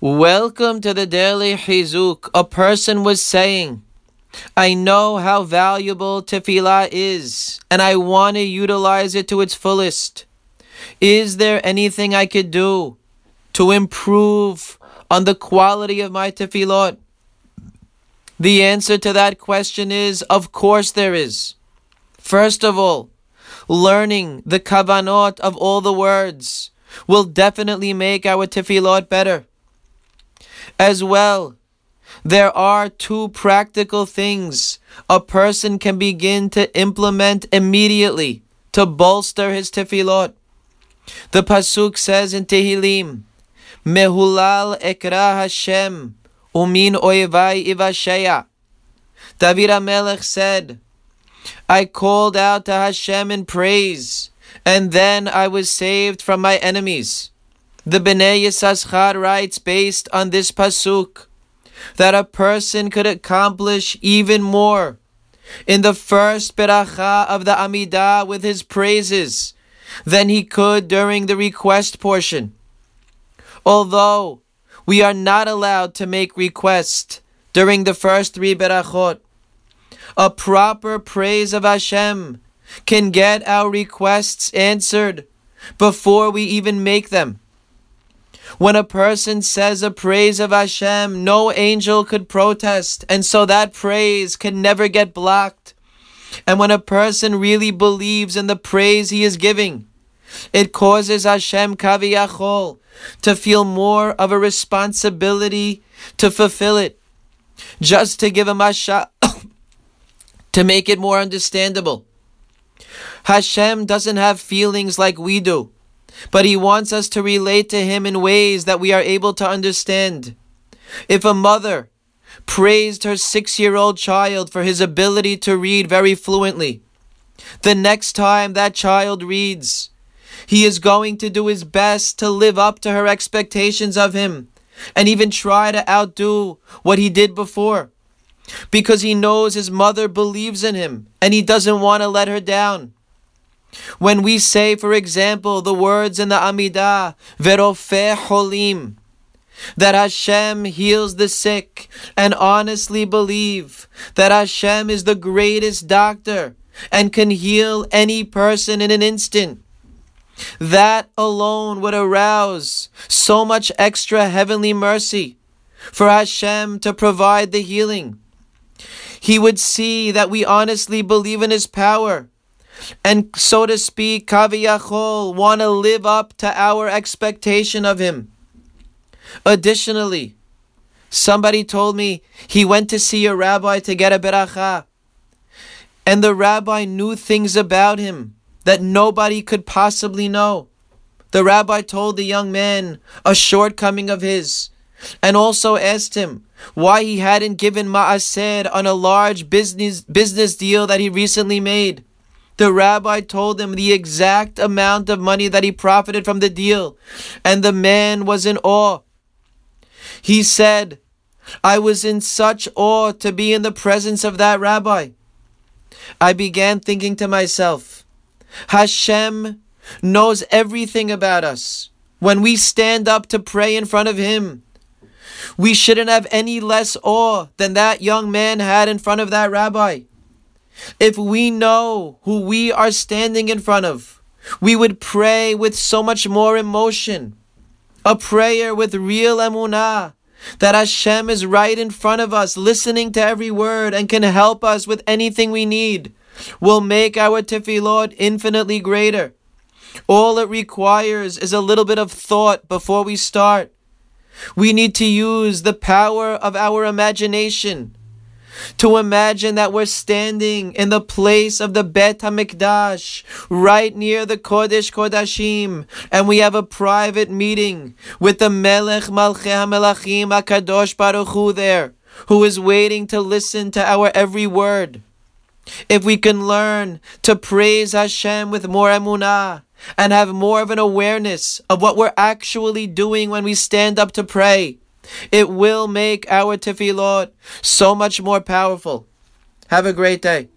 Welcome to the daily Chizuk. A person was saying, I know how valuable tefillah is, and I want to utilize it to its fullest. Is there anything I could do to improve on the quality of my tefillot? The answer to that question is, of course there is. First of all, learning the kavanot of all the words will definitely make our tefillot better. As well, there are two practical things a person can begin to implement immediately to bolster his tefillot. The pasuk says in Tehillim, Mehulal ekra Hashem umin oivai ivasheya. David Amelech said, I called out to Hashem in praise, and then I was saved from my enemies. The Bnei Yissaschar writes based on this pasuk that a person could accomplish even more in the first beracha of the Amidah with his praises than he could during the request portion. Although we are not allowed to make request during the first three berachot, a proper praise of Hashem can get our requests answered before we even make them. When a person says a praise of Hashem, no angel could protest, and so that praise can never get blocked. And when a person really believes in the praise he is giving, it causes Hashem Kaviyachol to feel more of a responsibility to fulfill it. Just to give a shot, to make it more understandable. Hashem doesn't have feelings like we do but He wants us to relate to Him in ways that we are able to understand. If a mother praised her six year old child for his ability to read very fluently, the next time that child reads, he is going to do his best to live up to her expectations of him and even try to outdo what he did before because he knows his mother believes in him and he doesn't want to let her down. When we say, for example, the words in the Amidah, Verofe Holim, that Hashem heals the sick, and honestly believe that Hashem is the greatest doctor and can heal any person in an instant. That alone would arouse so much extra heavenly mercy for Hashem to provide the healing. He would see that we honestly believe in His power and so to speak, kaviyachol, want to live up to our expectation of him. Additionally, somebody told me he went to see a rabbi to get a beracha, and the rabbi knew things about him that nobody could possibly know. The rabbi told the young man a shortcoming of his, and also asked him why he hadn't given ma'aser on a large business business deal that he recently made. The rabbi told him the exact amount of money that he profited from the deal, and the man was in awe. He said, I was in such awe to be in the presence of that rabbi. I began thinking to myself, Hashem knows everything about us. When we stand up to pray in front of Him, we shouldn't have any less awe than that young man had in front of that rabbi. If we know who we are standing in front of, we would pray with so much more emotion. A prayer with real emunah, that Hashem is right in front of us, listening to every word, and can help us with anything we need, will make our tefillot infinitely greater. All it requires is a little bit of thought before we start. We need to use the power of our imagination to imagine that we're standing in the place of the Bet HaMikdash, right near the Kodesh Kodashim, and we have a private meeting with the Melech Malchei HaMelachim HaKadosh Baruch Hu there, who is waiting to listen to our every word. If we can learn to praise Hashem with more emunah, and have more of an awareness of what we're actually doing when we stand up to pray, it will make our tefillot so much more powerful. Have a great day.